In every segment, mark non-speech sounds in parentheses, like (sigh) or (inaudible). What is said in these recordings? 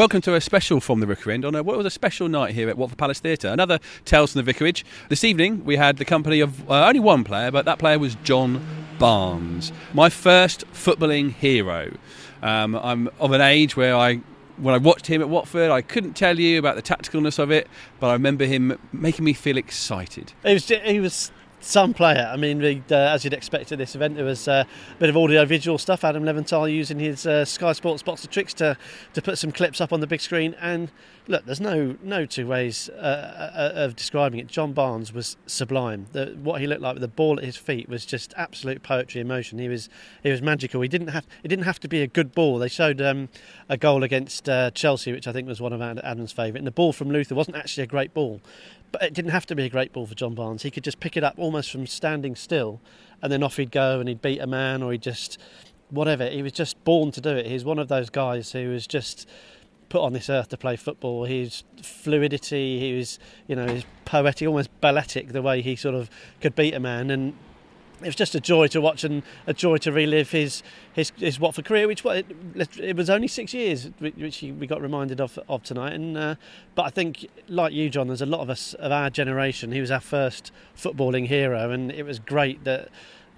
Welcome to a special from the Rookery End on a, what was a special night here at Watford Palace Theatre. Another Tales from the Vicarage. This evening we had the company of uh, only one player, but that player was John Barnes, my first footballing hero. Um, I'm of an age where I when I watched him at Watford, I couldn't tell you about the tacticalness of it, but I remember him making me feel excited. Was he was some player. I mean, uh, as you'd expect at this event, there was uh, a bit of audio-visual stuff. Adam Leventhal using his uh, Sky Sports box of tricks to to put some clips up on the big screen. And look, there's no no two ways uh, uh, of describing it. John Barnes was sublime. The, what he looked like with the ball at his feet was just absolute poetry in motion. He was he was magical. He didn't have it didn't have to be a good ball. They showed um, a goal against uh, Chelsea, which I think was one of Adam's favourite. And the ball from Luther wasn't actually a great ball, but it didn't have to be a great ball for John Barnes. He could just pick it up almost from standing still, and then off he'd go and he'd beat a man or he'd just whatever. He was just born to do it. He's one of those guys who was just put on this earth to play football. His fluidity, he was, you know, his poetic, almost balletic, the way he sort of could beat a man. And it was just a joy to watch and a joy to relive his his, his Watford career, which it, it was only six years, which we got reminded of of tonight. And uh, but I think, like you, John, there's a lot of us of our generation. He was our first footballing hero, and it was great that.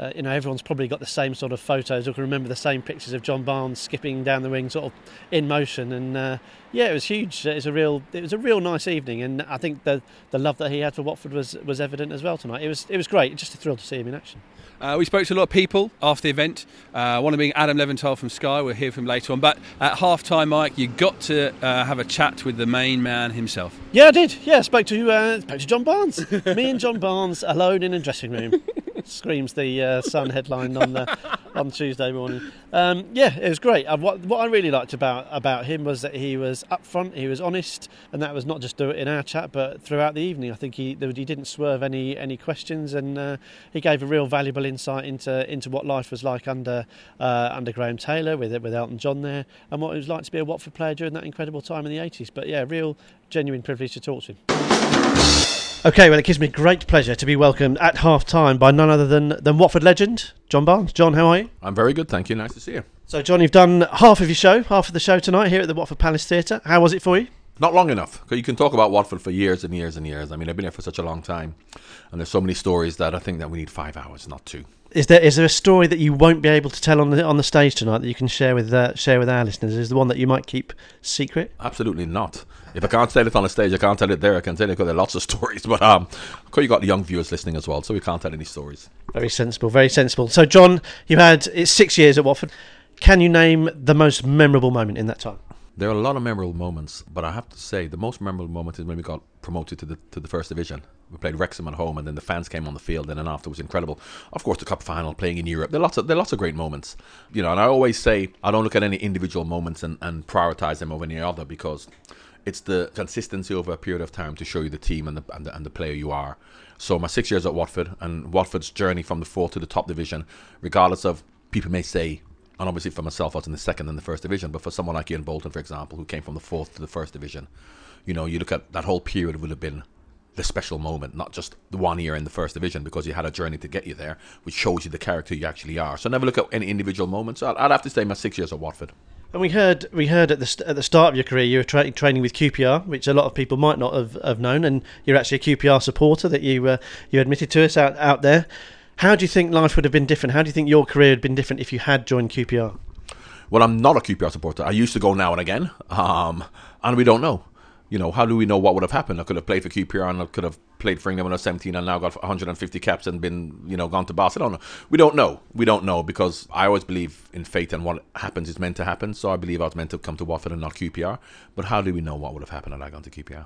Uh, you know, everyone's probably got the same sort of photos or can remember the same pictures of John Barnes skipping down the wing, sort of in motion. And uh, yeah, it was huge. It was a real, it was a real nice evening, and I think the the love that he had for Watford was was evident as well tonight. It was it was great. Just a thrill to see him in action. Uh, we spoke to a lot of people after the event. Uh, one of them being Adam Leventhal from Sky. We'll hear from him later on. But at half time, Mike, you got to uh, have a chat with the main man himself. Yeah, I did. Yeah, spoke to uh, spoke to John Barnes. (laughs) Me and John Barnes alone in a dressing room. (laughs) Screams the uh, Sun headline on the on Tuesday morning. Um, yeah, it was great. Uh, what, what I really liked about about him was that he was upfront, he was honest, and that was not just in our chat, but throughout the evening. I think he he didn't swerve any any questions, and uh, he gave a real valuable insight into into what life was like under uh, under Graham Taylor with with Elton John there, and what it was like to be a Watford player during that incredible time in the 80s. But yeah, real genuine privilege to talk to him. Okay, well, it gives me great pleasure to be welcomed at half time by none other than, than Watford legend, John Barnes. John, how are you? I'm very good, thank you. Nice to see you. So, John, you've done half of your show, half of the show tonight here at the Watford Palace Theatre. How was it for you? Not long enough. You can talk about Watford for years and years and years. I mean, I've been here for such a long time, and there's so many stories that I think that we need five hours, not two. Is there is there a story that you won't be able to tell on the on the stage tonight that you can share with uh, share with our listeners? Is the one that you might keep secret? Absolutely not. If I can't tell it on the stage, I can't tell it there. I can tell it because there are lots of (laughs) stories. But um, cuz you got the young viewers listening as well, so we can't tell any stories. Very sensible, very sensible. So, John, you had it's six years at Watford. Can you name the most memorable moment in that time? There are a lot of memorable moments, but I have to say the most memorable moment is when we got promoted to the to the first division. We played Wrexham at home, and then the fans came on the field, and then after was incredible. Of course, the cup final, playing in Europe. There are lots of there are lots of great moments, you know. And I always say I don't look at any individual moments and, and prioritize them over any other because it's the consistency over a period of time to show you the team and the, and the, and the player you are. So my six years at Watford and Watford's journey from the fourth to the top division, regardless of people may say, and obviously for myself I was in the second and the first division, but for someone like Ian Bolton, for example, who came from the fourth to the first division, you know, you look at that whole period would have been the special moment, not just the one year in the first division, because you had a journey to get you there, which shows you the character you actually are. So never look at any individual moments. I'd, I'd have to say my six years at Watford. And we heard we heard at the st- at the start of your career you were tra- training with QPR, which a lot of people might not have, have known, and you're actually a QPR supporter that you uh, you admitted to us out out there. How do you think life would have been different? How do you think your career had been different if you had joined QPR? Well, I'm not a QPR supporter. I used to go now and again, um, and we don't know you know, how do we know what would have happened? I could have played for QPR and I could have played for England when I was 17 and now got 150 caps and been, you know, gone to Barcelona. We don't know. We don't know because I always believe in fate and what happens is meant to happen. So I believe I was meant to come to Watford and not QPR. But how do we know what would have happened had I gone to QPR?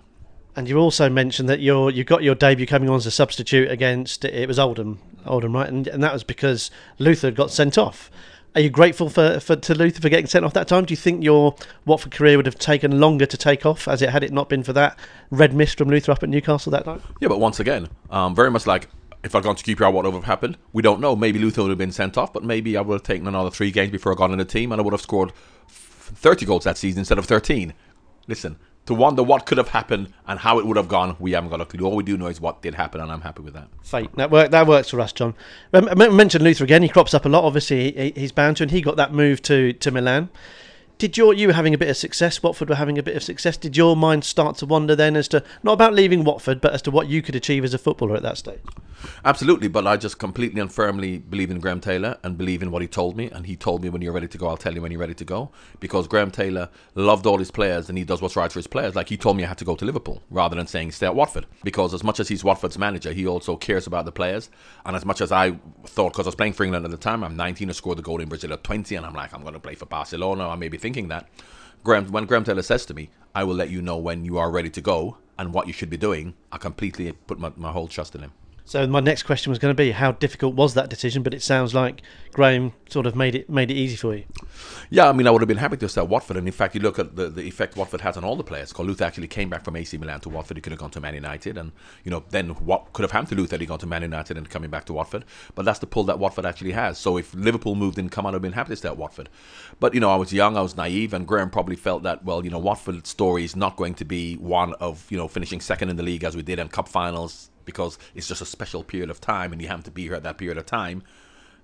And you also mentioned that you you got your debut coming on as a substitute against it was Oldham, Oldham, right? And, and that was because Luther got sent off. Are you grateful for, for to Luther for getting sent off that time? Do you think your Watford career would have taken longer to take off as it had it not been for that red mist from Luther up at Newcastle that night? Yeah, but once again, um, very much like if I'd gone to QPR, what would have happened? We don't know. Maybe Luther would have been sent off, but maybe I would have taken another three games before I got in the team and I would have scored 30 goals that season instead of 13. Listen, to wonder what could have happened and how it would have gone, we haven't got a clue. All we do know is what did happen, and I'm happy with that. Fate that work that works for us, John. Um, I mentioned Luther again. He crops up a lot. Obviously, he, he's bound to, and he got that move to to Milan. Did your you having a bit of success? Watford were having a bit of success. Did your mind start to wander then as to not about leaving Watford, but as to what you could achieve as a footballer at that stage? Absolutely, but I just completely and firmly believe in Graham Taylor and believe in what he told me. And he told me when you're ready to go, I'll tell you when you're ready to go. Because Graham Taylor loved all his players and he does what's right for his players. Like he told me I had to go to Liverpool rather than saying stay at Watford. Because as much as he's Watford's manager, he also cares about the players. And as much as I thought, because I was playing for England at the time, I'm 19, I scored the goal in Brazil at 20, and I'm like, I'm going to play for Barcelona. I may be thinking that. Graham, when Graham Taylor says to me, I will let you know when you are ready to go and what you should be doing, I completely put my, my whole trust in him. So my next question was going to be how difficult was that decision? But it sounds like Graham sort of made it made it easy for you. Yeah, I mean, I would have been happy to stay at Watford, and in fact, you look at the, the effect Watford has on all the players. Luther actually came back from AC Milan to Watford. He could have gone to Man United, and you know, then what could have happened to Luther? He gone to Man United and coming back to Watford? But that's the pull that Watford actually has. So if Liverpool moved in, come on, I'd have been happy to stay at Watford. But you know, I was young, I was naive, and Graham probably felt that well, you know, Watford's story is not going to be one of you know finishing second in the league as we did in cup finals because it's just a special period of time and you have to be here at that period of time.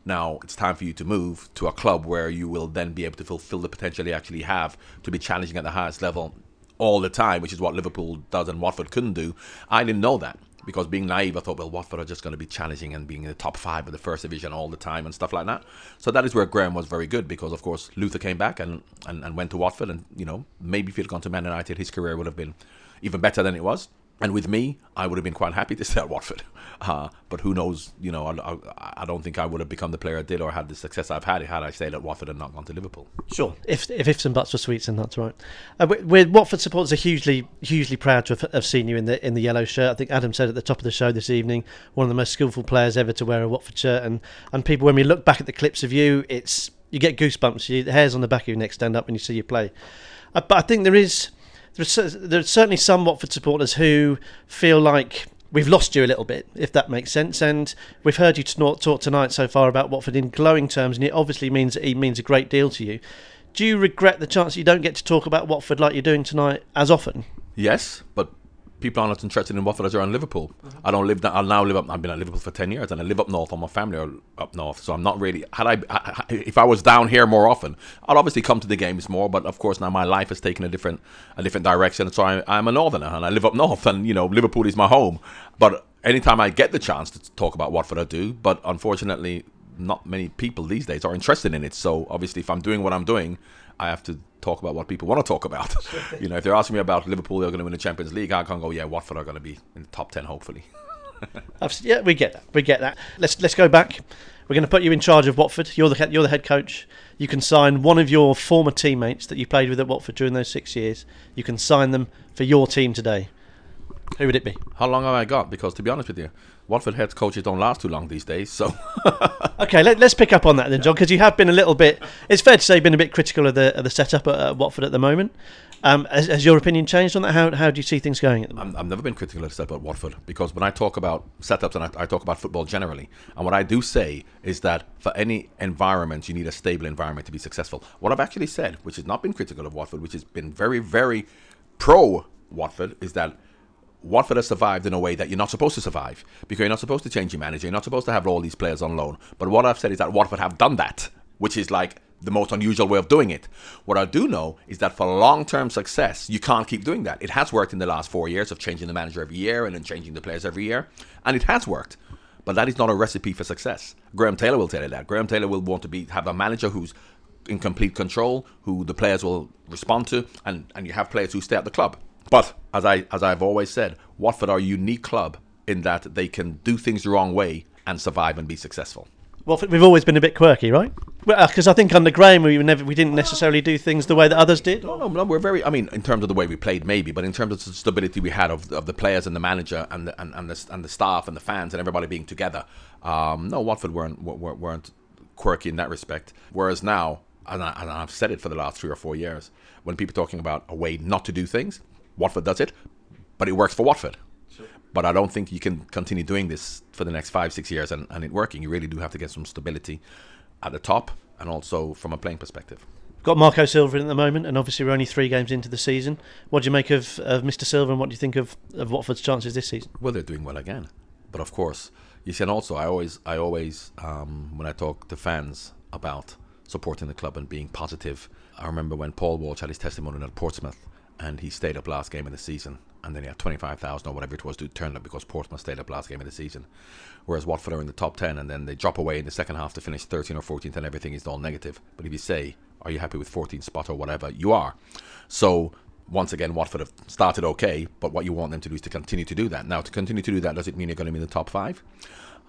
Now it's time for you to move to a club where you will then be able to fulfill the potential you actually have to be challenging at the highest level all the time, which is what Liverpool does and Watford couldn't do. I didn't know that because being naive, I thought, well, Watford are just going to be challenging and being in the top five of the first division all the time and stuff like that. So that is where Graham was very good because, of course, Luther came back and, and, and went to Watford, and you know maybe if he'd gone to Man United, his career would have been even better than it was. And with me, I would have been quite happy to stay at Watford. (laughs) Uh, but who knows? You know, I, I, I, don't think I would have become the player I did or had the success I've had had I stayed at Watford and not gone to Liverpool. Sure, if if ifs and buts were sweets, then that's right. Uh, with Watford supporters are hugely hugely proud to have, have, seen you in the in the yellow shirt. I think Adam said at the top of the show this evening, one of the most skillful players ever to wear a Watford shirt. And and people, when we look back at the clips of you, it's you get goosebumps. You, the hairs on the back of your neck stand up when you see you play. Uh, but I think there is there's, there's certainly some Watford supporters who feel like we've lost you a little bit, if that makes sense. And we've heard you talk, tonight so far about Watford in glowing terms, and it obviously means it means a great deal to you. Do you regret the chance that you don't get to talk about Watford like you're doing tonight as often? Yes, but people are not interested in Watford as around Liverpool. Mm-hmm. I don't live. That. I now live up. I've been at Liverpool for ten years, and I live up north. All my family are up north, so I'm not really. Had I, I, if I was down here more often, I'd obviously come to the games more. But of course, now my life has taken a different, a different direction. So I, I'm a northerner, and I live up north, and you know Liverpool is my home. But anytime I get the chance to talk about Watford, I do. But unfortunately, not many people these days are interested in it. So obviously, if I'm doing what I'm doing, I have to talk about what people want to talk about. you know, if they're asking me about Liverpool, they're going to win the Champions League. I can't go, yeah, Watford are going to be in the top ten, hopefully. (laughs) yeah, we get that. We get that. Let's let's go back. We're going to put you in charge of Watford. You're the you're the head coach. You can sign one of your former teammates that you played with at Watford during those six years. You can sign them for your team today. Who would it be? How long have I got? Because to be honest with you, Watford head coaches don't last too long these days. So, (laughs) okay, let, us pick up on that then, John, because you have been a little bit. It's fair to say, you've been a bit critical of the of the setup at, at Watford at the moment. Um, has, has, your opinion changed on that? How, how do you see things going at the moment? i have never been critical of the setup at Watford because when I talk about setups and I, I, talk about football generally, and what I do say is that for any environment, you need a stable environment to be successful. What I've actually said, which has not been critical of Watford, which has been very, very pro Watford, is that Watford has survived in a way that you're not supposed to survive because you're not supposed to change your manager. You're not supposed to have all these players on loan. But what I've said is that Watford have done that, which is like the most unusual way of doing it. What I do know is that for long term success, you can't keep doing that. It has worked in the last four years of changing the manager every year and then changing the players every year, and it has worked. But that is not a recipe for success. Graham Taylor will tell you that. Graham Taylor will want to be have a manager who's in complete control, who the players will respond to, and, and you have players who stay at the club. But as I as I've always said, Watford are a unique club in that they can do things the wrong way and survive and be successful. Watford, we've always been a bit quirky, right? Because uh, I think under Graham we never we didn't necessarily do things the way that others did. No, no, no, we're very. I mean, in terms of the way we played, maybe, but in terms of the stability we had of, of the players and the manager and the, and, and the and the staff and the fans and everybody being together, um, no, Watford weren't weren't quirky in that respect. Whereas now, and, I, and I've said it for the last three or four years, when people are talking about a way not to do things, Watford does it, but it works for Watford. Sure. But I don't think you can continue doing this for the next five, six years and, and it working. You really do have to get some stability at the top and also from a playing perspective. Got Marco Silva in at the moment, and obviously we're only three games into the season. What do you make of, of Mr. Silva, and what do you think of, of Watford's chances this season? Well, they're doing well again, but of course, you see, and also I always, I always, um, when I talk to fans about supporting the club and being positive. I remember when Paul Walsh had his testimony at Portsmouth and he stayed up last game of the season and then he had 25,000 or whatever it was to turn up because Portsmouth stayed up last game of the season. Whereas Watford are in the top 10 and then they drop away in the second half to finish 13 or 14th and everything is all negative. But if you say, are you happy with 14th spot or whatever, you are. So once again, Watford have started okay, but what you want them to do is to continue to do that. Now, to continue to do that, does it mean you're going to be in the top five?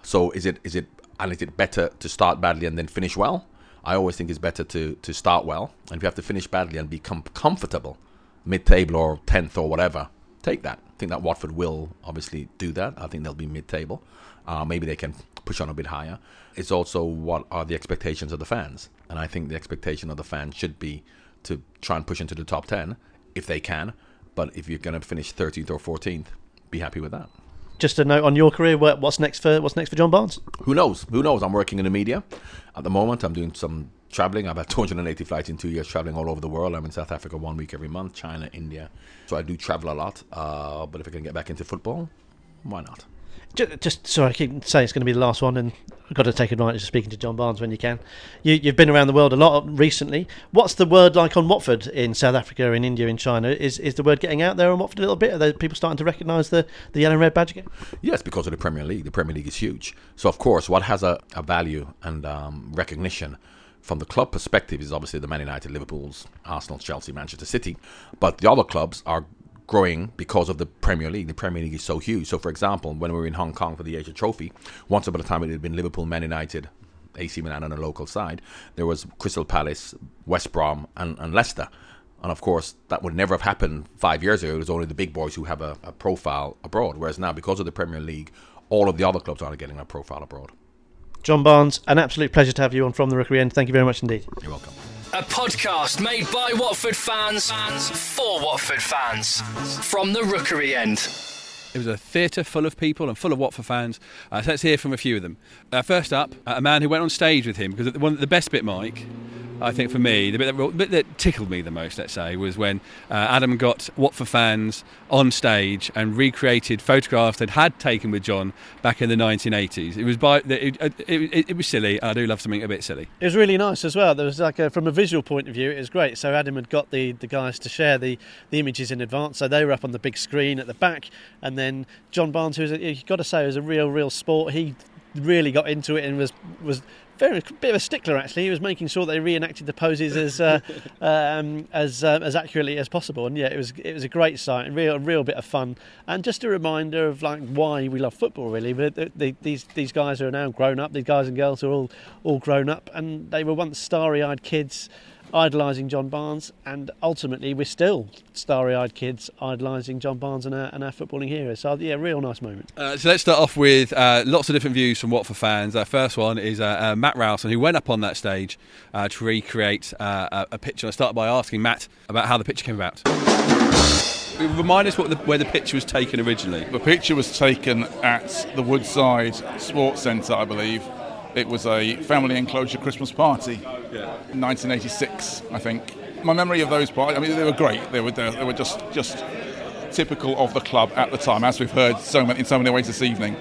So is it is it and is it better to start badly and then finish well? I always think it's better to to start well, and if you have to finish badly and become comfortable, mid-table or tenth or whatever, take that. I think that Watford will obviously do that. I think they'll be mid-table. Uh, maybe they can push on a bit higher. It's also what are the expectations of the fans, and I think the expectation of the fans should be to try and push into the top ten if they can. But if you're going to finish 13th or 14th, be happy with that. Just a note on your career. What's next for What's next for John Barnes? Who knows? Who knows? I'm working in the media at the moment. I'm doing some traveling. I've had (laughs) 280 flights in two years, traveling all over the world. I'm in South Africa one week every month, China, India. So I do travel a lot. Uh, but if I can get back into football, why not? Just, just sorry, I keep saying it's going to be the last one, and I've got to take advantage of speaking to John Barnes when you can. You, have been around the world a lot recently. What's the word like on Watford in South Africa, in India, in China? Is is the word getting out there on Watford a little bit? Are people starting to recognise the, the yellow and red badge again? Yes, because of the Premier League. The Premier League is huge. So, of course, what has a, a value and um, recognition from the club perspective is obviously the Man United, Liverpool's, Arsenal, Chelsea, Manchester City. But the other clubs are growing because of the Premier League. The Premier League is so huge. So, for example, when we were in Hong Kong for the Asia Trophy, once upon a time it had been Liverpool, Man United, AC Milan on a local side. There was Crystal Palace, West Brom, and, and Leicester. And of course, that would never have happened five years ago. It was only the big boys who have a, a profile abroad. Whereas now, because of the Premier League, all of the other clubs are getting a profile abroad. John Barnes, an absolute pleasure to have you on From the Rookery End. Thank you very much indeed. You're welcome. A podcast made by Watford fans, fans for Watford fans. From the Rookery End. It was a theatre full of people and full of Watford fans. Uh, so let's hear from a few of them. Uh, first up, a man who went on stage with him because the, one, the best bit, Mike, I think for me, the bit that, the bit that tickled me the most, let's say, was when uh, Adam got Watford fans on stage and recreated photographs they'd had taken with John back in the 1980s. It was by it, it, it, it was silly. I do love something a bit silly. It was really nice as well. There was like a, from a visual point of view, it was great. So Adam had got the, the guys to share the, the images in advance, so they were up on the big screen at the back, and then John Barnes, who's got to say was a real real sport. He really got into it and was was very bit of a stickler actually. He was making sure they reenacted the poses as uh, (laughs) um, as uh, as accurately as possible. And yeah, it was it was a great sight, and real real bit of fun, and just a reminder of like why we love football really. But the, the, these these guys are now grown up. These guys and girls are all all grown up, and they were once starry-eyed kids idolising John Barnes, and ultimately we're still starry-eyed kids idolising John Barnes and our, and our footballing heroes. So yeah, real nice moment. Uh, so let's start off with uh, lots of different views from Watford fans. Our first one is uh, uh Matt Rowson, who went up on that stage uh, to recreate uh, a, a picture. I started by asking Matt about how the picture came about. Remind us what the, where the picture was taken originally. The picture was taken at the Woodside Sports Centre, I believe. It was a family enclosure Christmas party, yeah. 1986, I think. My memory of those parties, I mean, they were great. They were, they were just, just typical of the club at the time, as we've heard so many, in so many ways this evening.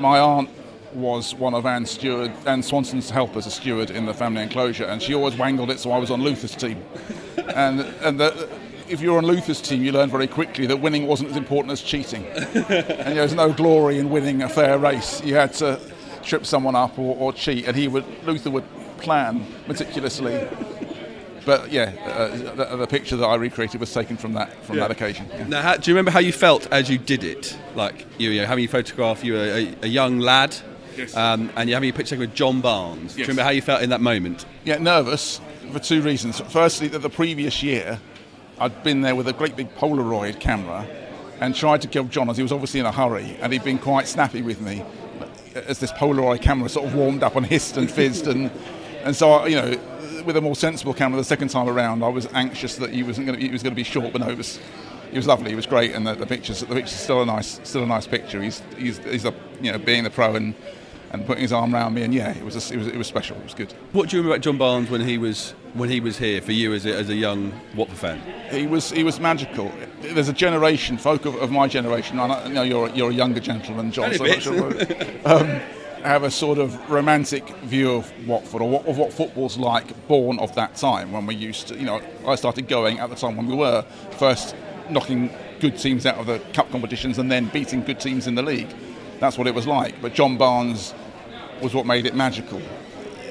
My aunt was one of Anne Stewart, Anne Swanson's helpers, a steward in the family enclosure, and she always wangled it so I was on Luther's team. (laughs) and and the, if you're on Luther's team, you learn very quickly that winning wasn't as important as cheating. (laughs) and there was no glory in winning a fair race. You had to trip someone up or, or cheat, and he would Luther would plan meticulously. But yeah, uh, the, the, picture that I recreated was taken from that from yeah. that occasion. Yeah. Now, how, do you remember how you felt as you did it? Like you, you know, having you photograph you were a, a young lad, yes. um, and you're having a picture with John Barnes. Yes. Do you remember how you felt in that moment? Yeah, nervous for two reasons. Firstly, that the previous year I'd been there with a great big Polaroid camera and tried to kill John as he was obviously in a hurry, and he'd been quite snappy with me as this Polaroid camera sort of warmed up and hissed and fizzed, and and so you know, with a more sensible camera the second time around, I was anxious that he wasn't going to he was going to be short, but no, it was he was lovely. it was great, and the, the pictures the picture's still a nice still a nice picture. He's he's he's a, you know being the pro and and putting his arm around me, and yeah, it was a, it was it was special. It was good. What do you remember about John Barnes when he was when he was here for you as a, as a young Watford fan? He was he was magical. There's a generation, folk of, of my generation. I know you're you're a younger gentleman, John. So sure, (laughs) um, have a sort of romantic view of Watford or what, of what football's like, born of that time when we used to, you know, I started going at the time when we were first knocking good teams out of the cup competitions and then beating good teams in the league. That's what it was like. But John Barnes was what made it magical.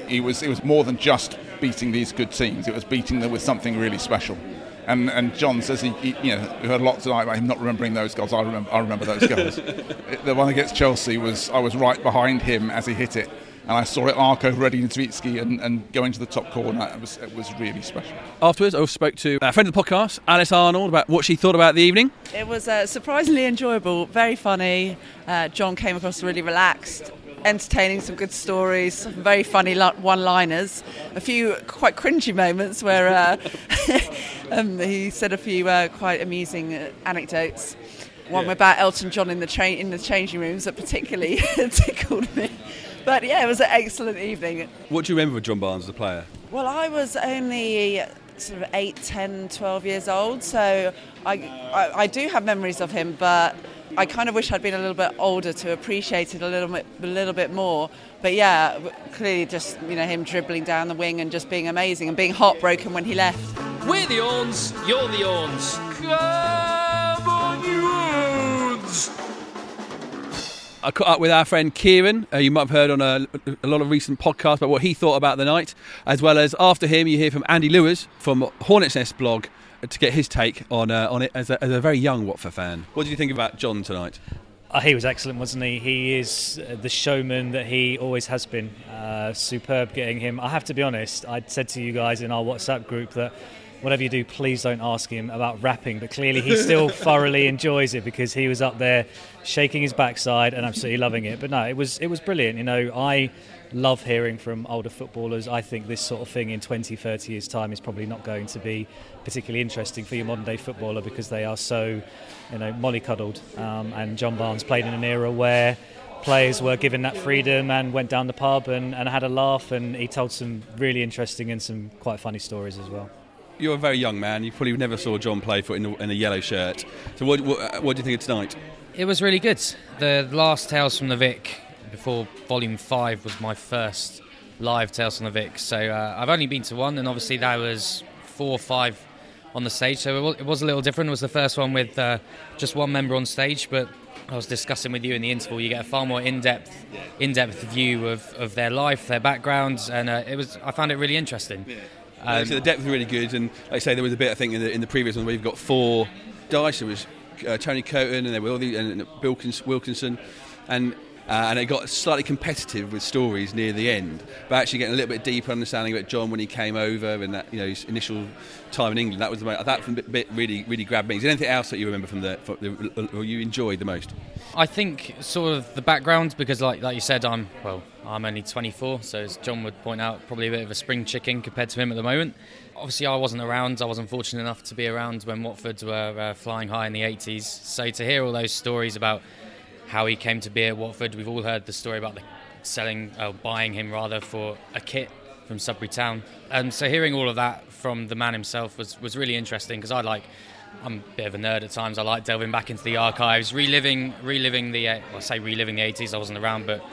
He was, it was more than just beating these good teams, it was beating them with something really special. And, and John says he, he, you know, we heard a lot tonight about him not remembering those goals. I remember, I remember those goals. (laughs) the one against Chelsea was I was right behind him as he hit it, and I saw it arc over Eddie Niedzwiecki and, and go into the top corner. It was it was really special. Afterwards, I spoke to a friend of the podcast, Alice Arnold, about what she thought about the evening. It was uh, surprisingly enjoyable, very funny. Uh, John came across really relaxed, entertaining, some good stories, some very funny one-liners, a few quite cringy moments where uh, (laughs) um, he said a few uh, quite amusing uh, anecdotes. One yeah. about Elton John in the train in the changing rooms that particularly (laughs) tickled me. But yeah, it was an excellent evening. What do you remember of John Barnes, the player? Well, I was only sort of 8, 10, 12 years old, so I, I, I do have memories of him, but I kind of wish I'd been a little bit older to appreciate it a little bit, a little bit more. But yeah, clearly just you know him dribbling down the wing and just being amazing and being heartbroken when he left. We're the Orns, you're the Orns. Come on, you Orns! I caught up with our friend Kieran. Uh, you might have heard on a, a, lot of recent podcasts about what he thought about the night, as well as after him, you hear from Andy Lewis from Hornets Nest blog to get his take on uh, on it as a, as a, very young Watford fan. What did you think about John tonight? Oh, he was excellent, wasn't he? He is uh, the showman that he always has been. Uh, superb getting him. I have to be honest. I said to you guys in our WhatsApp group that whatever you do, please don't ask him about rapping. But clearly, he still (laughs) thoroughly enjoys it because he was up there shaking his backside and absolutely loving it. But no, it was it was brilliant. You know, I love hearing from older footballers. I think this sort of thing in 20, 30 years' time is probably not going to be particularly interesting for your modern day footballer because they are so, you know, mollycoddled. Um, and John Barnes played in an era where players were given that freedom and went down the pub and, and had a laugh and he told some really interesting and some quite funny stories as well you're a very young man. You probably never saw John play for in a, in a yellow shirt. So, what, what, what, do you think of tonight? It was really good. The last Tales from the Vic before Volume Five was my first live Tales from the Vic. So uh, I've only been to one, and obviously that was four or five on the stage. So it was, it was a little different. It was the first one with uh, just one member on stage, but I was discussing with you in the interval. You get a far more in-depth, in-depth view of, of their life, their backgrounds, and uh, it was. I found it really interesting. Yeah. Um, so the depth was really good, and like I say, there was a bit I think in the, in the previous one where you've got four dice. There was uh, Tony Coton and there were all the, and Wilkinson, and uh, and it got slightly competitive with stories near the end. But actually getting a little bit deeper understanding about John when he came over and that you know his initial time in England. That was the most, that bit really really grabbed me. Is there anything else that you remember from the, from the or you enjoyed the most? I think sort of the background because like like you said, I'm well, I'm only 24, so as John would point out, probably a bit of a spring chicken compared to him at the moment. Obviously, I wasn't around. I wasn't fortunate enough to be around when Watford were uh, flying high in the 80s. So to hear all those stories about how he came to be at Watford. We've all heard the story about the selling, uh, buying him rather for a kit from Sudbury Town. And so hearing all of that from the man himself was, was really interesting because I like, I'm a bit of a nerd at times. I like delving back into the archives, reliving, reliving the, uh, I say reliving the 80s. I wasn't around, but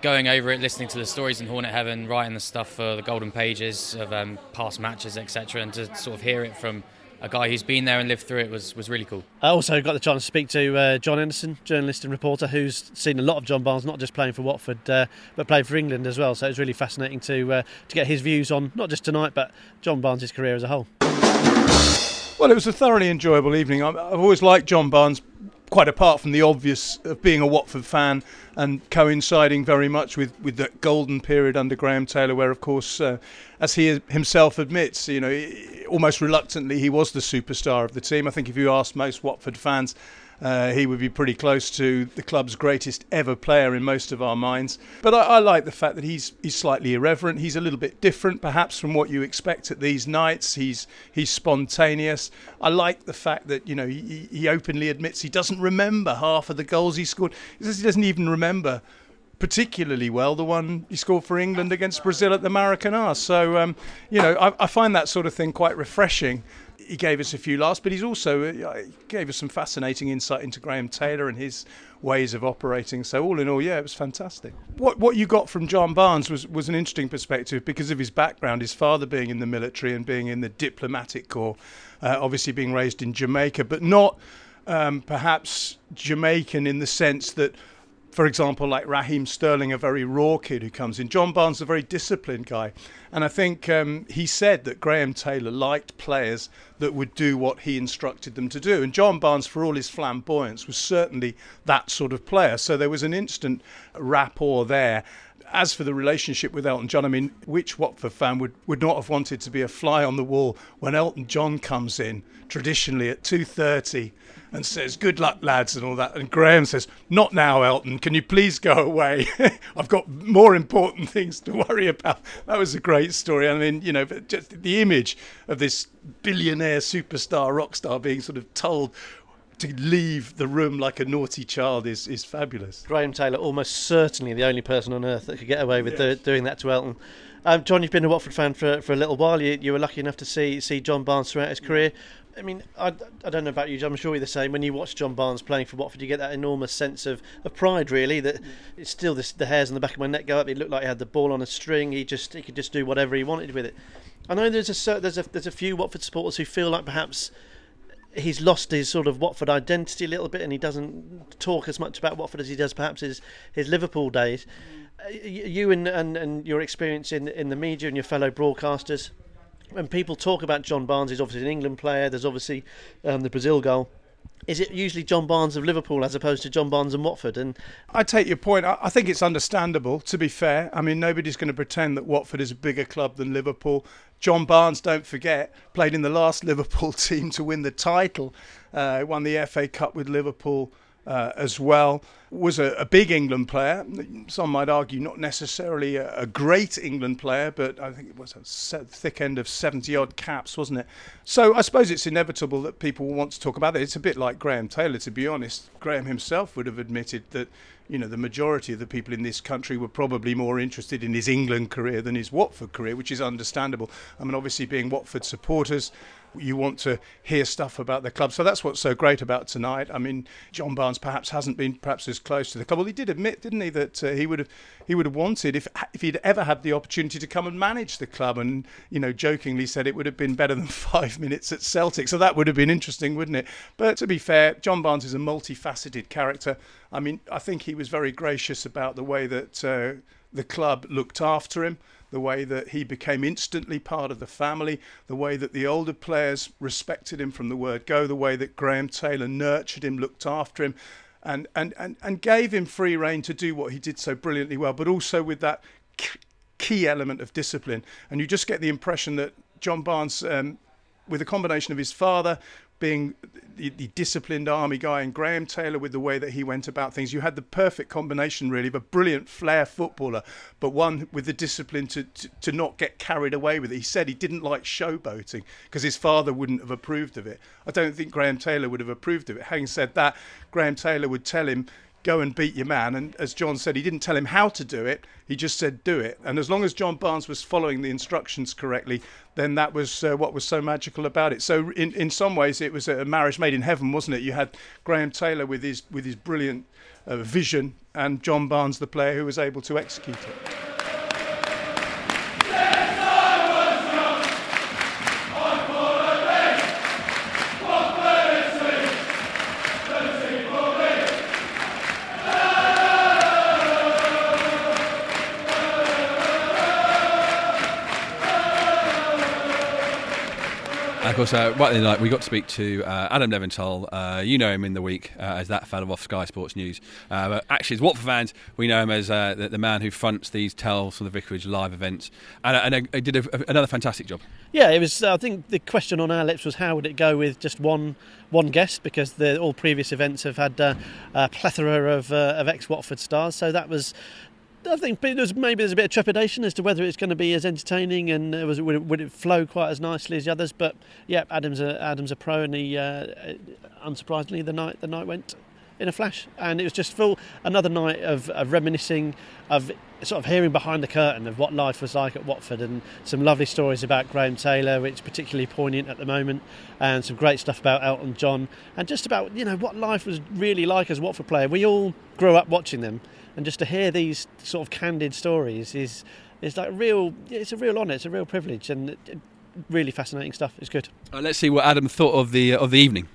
going over it, listening to the stories in Hornet Heaven, writing the stuff for the golden pages of um, past matches, etc., and to sort of hear it from a guy who's been there and lived through it was, was really cool. I also got the chance to speak to uh, John Anderson, journalist and reporter, who's seen a lot of John Barnes, not just playing for Watford, uh, but playing for England as well. So it was really fascinating to uh, to get his views on not just tonight, but John Barnes' career as a whole. Well, it was a thoroughly enjoyable evening. I've always liked John Barnes, quite apart from the obvious of being a Watford fan and coinciding very much with, with the golden period under Graham Taylor, where, of course, uh, as he himself admits, you know, almost reluctantly, he was the superstar of the team. I think if you ask most Watford fans, uh, he would be pretty close to the club's greatest ever player in most of our minds. But I, I, like the fact that he's he's slightly irreverent. He's a little bit different, perhaps, from what you expect at these nights. He's he's spontaneous. I like the fact that you know he, he openly admits he doesn't remember half of the goals he scored. He says he doesn't even remember particularly well the one he scored for England against Brazil at the Maracanã. So, um, you know, I, I, find that sort of thing quite refreshing he gave us a few laughs, but he's also uh, gave us some fascinating insight into Graham Taylor and his ways of operating. So all in all, yeah, it was fantastic. What what you got from John Barnes was was an interesting perspective because of his background, his father being in the military and being in the diplomatic corps, uh, obviously being raised in Jamaica, but not um, perhaps Jamaican in the sense that for example, like Raheem Sterling, a very raw kid who comes in. John Barnes, a very disciplined guy. And I think um, he said that Graham Taylor liked players that would do what he instructed them to do. And John Barnes, for all his flamboyance, was certainly that sort of player. So there was an instant rapport there. As for the relationship with Elton John, I mean, which Watford fan would, would not have wanted to be a fly on the wall when Elton John comes in traditionally at 2.30 and says, Good luck, lads, and all that. And Graham says, Not now, Elton. Can you please go away? (laughs) I've got more important things to worry about. That was a great story. I mean, you know, just the image of this billionaire superstar, rock star being sort of told to leave the room like a naughty child is, is fabulous. Graham Taylor, almost certainly the only person on earth that could get away with yes. do, doing that to Elton. Um, John, you've been a Watford fan for, for a little while. You, you were lucky enough to see see John Barnes throughout his career. I mean, I, I don't know about you, I'm sure you're the same. When you watch John Barnes playing for Watford, you get that enormous sense of, of pride, really. That it's still this, the hairs on the back of my neck go up. It looked like he had the ball on a string. He just he could just do whatever he wanted with it. I know there's a there's a there's a few Watford supporters who feel like perhaps he's lost his sort of Watford identity a little bit, and he doesn't talk as much about Watford as he does perhaps his his Liverpool days. Uh, you and, and, and your experience in in the media and your fellow broadcasters when people talk about John Barnes, he's obviously an England player. There's obviously um, the Brazil goal. Is it usually John Barnes of Liverpool as opposed to John Barnes and Watford? And I take your point. I think it's understandable. To be fair, I mean nobody's going to pretend that Watford is a bigger club than Liverpool. John Barnes, don't forget, played in the last (laughs) Liverpool team to win the title. Uh, won the FA Cup with Liverpool uh, as well. Was a, a, big England player. Some might argue not necessarily a, a great England player, but I think it was a thick end of 70 odd caps, wasn't it? So I suppose it's inevitable that people want to talk about it. It's a bit like Graham Taylor, to be honest. Graham himself would have admitted that you know, the majority of the people in this country were probably more interested in his England career than his Watford career, which is understandable. I mean, obviously, being Watford supporters, you want to hear stuff about the club. So that's what's so great about tonight. I mean, John Barnes perhaps hasn't been perhaps as close to the club. Well, he did admit, didn't he, that uh, he would have he would have wanted if if he'd ever had the opportunity to come and manage the club, and you know, jokingly said it would have been better than (laughs) five minutes at Celtic. So that would have been interesting, wouldn't it? But to be fair, John Barnes is a multifaceted character. I mean, I think he was very gracious about the way that uh, the club looked after him the way that he became instantly part of the family, the way that the older players respected him from the word go, the way that Graham Taylor nurtured him, looked after him, and, and, and, and gave him free rein to do what he did so brilliantly well, but also with that key element of discipline. And you just get the impression that John Barnes, um, with a combination of his father, being the, the, disciplined army guy and Graham Taylor with the way that he went about things. You had the perfect combination, really, of a brilliant flair footballer, but one with the discipline to, to, to not get carried away with it. He said he didn't like showboating because his father wouldn't have approved of it. I don't think Graham Taylor would have approved of it. Having said that, Graham Taylor would tell him, go and beat your man. And as John said, he didn't tell him how to do it. He just said do it. And as long as John Barnes was following the instructions correctly, then that was uh, what was so magical about it. So in in some ways, it was a marriage made in heaven, wasn't it? You had Graham Taylor with his with his brilliant uh, vision, and John Barnes, the player who was able to execute it. Of course, uh, like we got to speak to uh, Adam Leventhal. Uh, you know him in the week uh, as that fellow off Sky Sports News. Uh, but actually, as Watford fans, we know him as uh, the, the, man who fronts these tales from the Vicarage live events, and, and he did a, another fantastic job. Yeah, it was. I think the question on our lips was how would it go with just one one guest because the, all previous events have had a plethora of, of ex Watford stars. So that was I think there's maybe there's a bit of trepidation as to whether it's going to be as entertaining and was, would, it, would it flow quite as nicely as the others. But yeah, Adam's a Adam's a pro, and he uh, unsurprisingly the night the night went in a flash. And it was just full another night of, of reminiscing, of sort of hearing behind the curtain of what life was like at Watford, and some lovely stories about Graham Taylor, which is particularly poignant at the moment, and some great stuff about Elton John, and just about you know what life was really like as a Watford player. We all grew up watching them, and just to hear these sort of candid stories is is like real. It's a real honour. It's a real privilege, and it, it, really fascinating stuff. It's good. Uh, let's see what Adam thought of the uh, of the evening.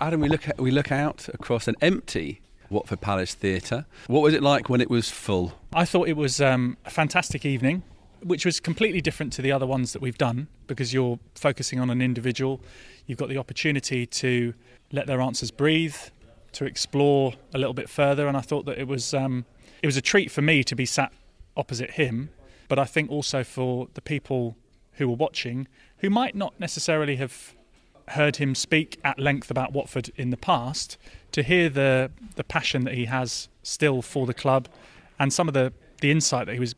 Adam, we look at, we look out across an empty Watford Palace Theatre. What was it like when it was full? I thought it was um, a fantastic evening, which was completely different to the other ones that we've done because you're focusing on an individual. You've got the opportunity to let their answers breathe, to explore a little bit further, and I thought that it was um, it was a treat for me to be sat opposite him, but I think also for the people who were watching who might not necessarily have heard him speak at length about Watford in the past, to hear the the passion that he has still for the club, and some of the the insight that he was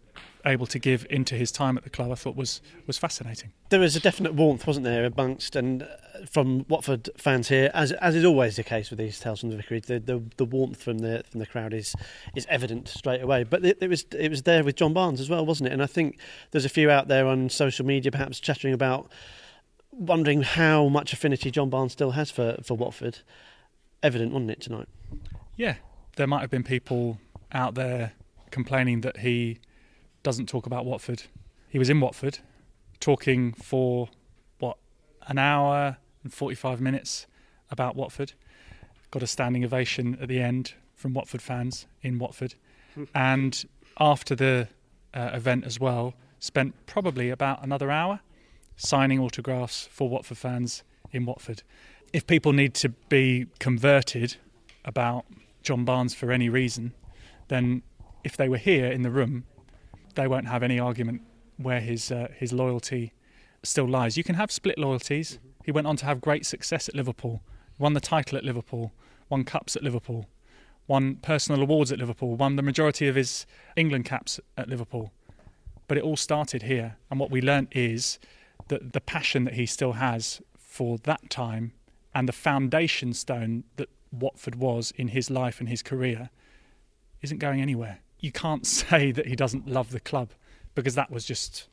able to give into his time at the club, I thought was was fascinating. There was a definite warmth, wasn't there, amongst and uh, from Watford fans here, as as is always the case with these tales from the vicarage. The, the, the warmth from the from the crowd is is evident straight away. But it, it, was it was there with John Barnes as well, wasn't it? And I think there's a few out there on social media, perhaps chattering about wondering how much affinity John Barnes still has for, for Watford. Evident, wasn't it, tonight? Yeah, there might have been people out there complaining that he doesn't talk about Watford. He was in Watford talking for, what, an hour and 45 minutes about Watford. Got a standing ovation at the end from Watford fans in Watford. and after the uh, event as well, spent probably about another hour signing autographs for Watford fans in Watford. If people need to be converted about John Barnes for any reason, then if they were here in the room, they won't have any argument where his uh, his loyalty still lies. You can have split loyalties. He went on to have great success at Liverpool, won the title at Liverpool, won cups at Liverpool, won personal awards at Liverpool, won the majority of his England caps at Liverpool. But it all started here, and what we learnt is that the passion that he still has for that time and the foundation stone that Watford was in his life and his career isn't going anywhere. You can't (laughs) say that he doesn't love the club because that was just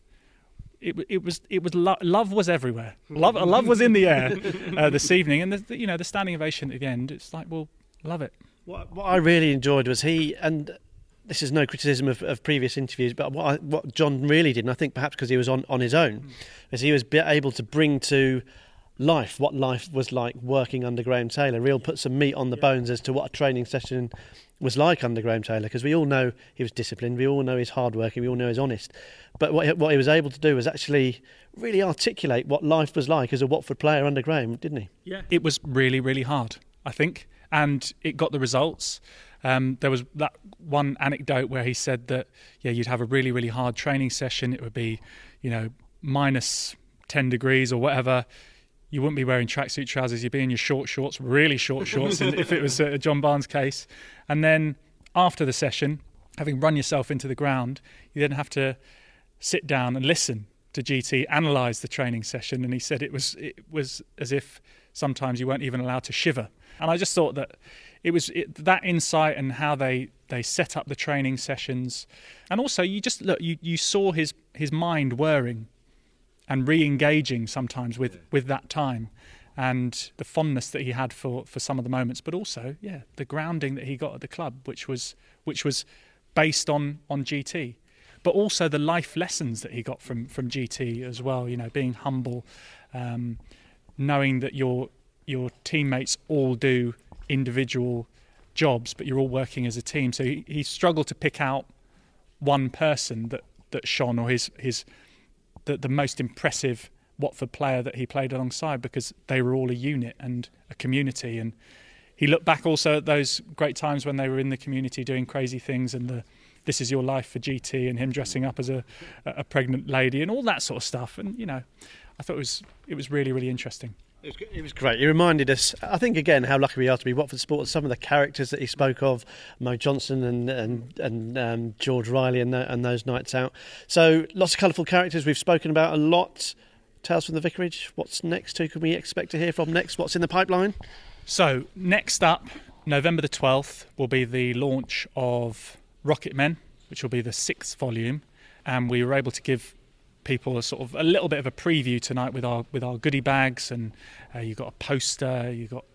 it, it was it was lo- love was everywhere. Love (laughs) love was in the air uh, this evening, and the, you know the standing ovation at the end. It's like, well, love it. What, what I really enjoyed was he and this is no criticism of, of previous interviews, but what I, what John really did, and I think perhaps because he was on, on his own, mm. is he was able to bring to life what life was like working under Graham Taylor. Real put some meat on the bones as to what a training session was like under Graham Taylor, because we all know he was disciplined, we all know he's hardworking, we all know he's honest. But what he, what he was able to do was actually really articulate what life was like as a Watford player under Graham, didn't he? Yeah, it was really really hard, I think, and it got the results. Um, there was that one anecdote where he said that yeah, you'd have a really really hard training session. It would be, you know, minus ten degrees or whatever. You wouldn't be wearing tracksuit trousers. You'd be in your short shorts, really short shorts, if it was a John Barnes case. And then after the session, having run yourself into the ground, you then have to sit down and listen to GT analyse the training session. And he said it was it was as if sometimes you weren't even allowed to shiver. And I just thought that it was it, that insight and how they they set up the training sessions, and also you just look you you saw his his mind whirring, and re-engaging sometimes with with that time, and the fondness that he had for for some of the moments, but also yeah the grounding that he got at the club, which was which was based on on GT. But also the life lessons that he got from from GT as well. You know, being humble, um, knowing that your your teammates all do individual jobs, but you're all working as a team. So he, he struggled to pick out one person that, that shone or his his the, the most impressive Watford player that he played alongside because they were all a unit and a community. And he looked back also at those great times when they were in the community doing crazy things and the this is your life for GT and him dressing up as a a pregnant lady and all that sort of stuff. And you know, I thought it was it was really really interesting. It was, great. He reminded us, I think, again, how lucky we are to be Watford Sports. Some of the characters that he spoke of, Mo Johnston and and, and um, George Reilly and, the, and those nights out. So lots of colourful characters we've spoken about a lot. Tales from the Vicarage. What's next? Who can we expect to hear from next? What's in the pipeline? So next up, November the 12th will be the launch of Rocket Men, which will be the sixth volume, and we were able to give people a sort of a little bit of a preview tonight with our with our goodie bags, and uh, you got a poster, you've got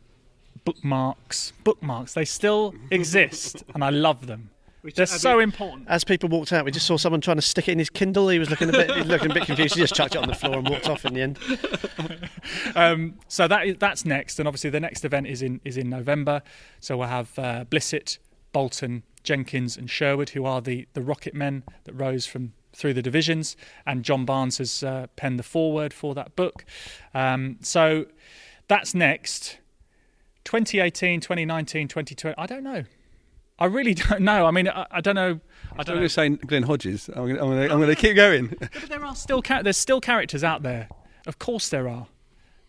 bookmarks. Bookmarks, they still (laughs) exist, and I love them. They're so important. As people walked out, we just saw someone trying to stick it in his Kindle. He was looking a bit, looking a bit confused. He just chucked it on the floor and walked off in the end. (laughs) um, so that is, that's next, and obviously the next event is in is in November. So we'll have uh, Blissett, Bolton, Jenkins, and Sherwood, who are the the rocket men that rose from through the divisions, and John Barnes has uh, penned the foreword for that book. Um, so that's next. 2018, 2019, 2020. I don't know. I really (laughs) don't know. I mean, I, I don't know. I don't I'm know. saying Glenn Hodges. I'm going to keep going. (laughs) Yeah, but there are still there's still characters out there. Of course, there are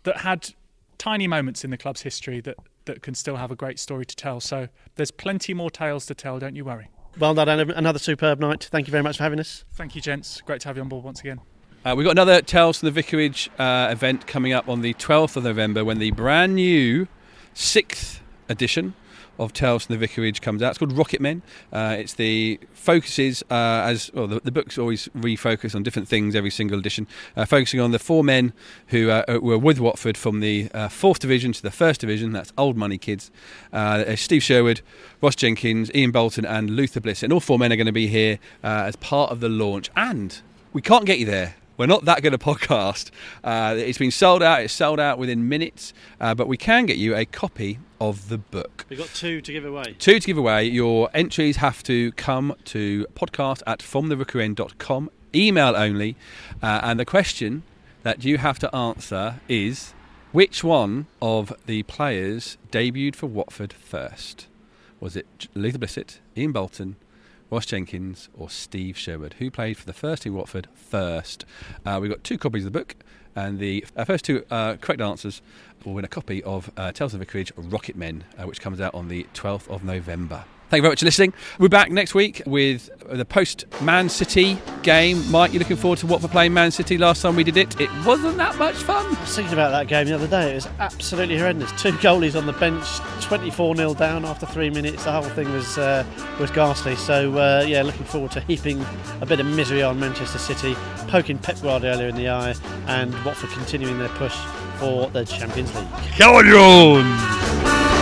that had tiny moments in the club's history that that can still have a great story to tell. So there's plenty more tales to tell. Don't you worry. Well done, Another superb night. Thank you very much for having us. Thank you, gents. Great to have you on board once again. Uh, we've got another Tales from the Vicarage uh, event coming up on the 12th of November when the brand new sixth edition of Tales from the Vicarage comes out. It's called Rocket Men. Uh, it's the focuses uh, as well. The, the books always refocus on different things every single edition, uh, focusing on the four men who uh, were with Watford from the uh, fourth division to the first division. That's old money kids. Uh, Steve Sherwood, Ross Jenkins, Ian Bolton, and Luther Blissett, and all four men are going to be here uh, as part of the launch. And we can't get you there. We're not that good a podcast. Uh, it's been sold out. It's sold out within minutes, uh, but we can get you a copy of the book. We've got two to give away. Two to give away. Your entries have to come to podcast at fromtherookeryend.com, email only. Uh, and the question that you have to answer is which one of the players debuted for Watford first? Was it Luther Blissett, Ian Bolton, Ross Jenkins, or Steve Sherwood? Who played for the first team Watford first? Uh, we've got two copies of the book, and the uh, first two uh, correct answers will win a copy of uh, Tales of Vicarage Rocket Men, uh, which comes out on the 12th of November. Thank you very much for listening. We're back next week with the post Man City game. Mike, you looking forward to Watford playing Man City? Last time we did it, it wasn't that much fun. I was thinking about that game the other day. It was absolutely horrendous. Two goalies on the bench, 24 0 down after three minutes. The whole thing was uh, was ghastly. So uh, yeah, looking forward to heaping a bit of misery on Manchester City, poking Pep Guardiola in the eye, and Watford continuing their push for the Champions League. Come on, Jones!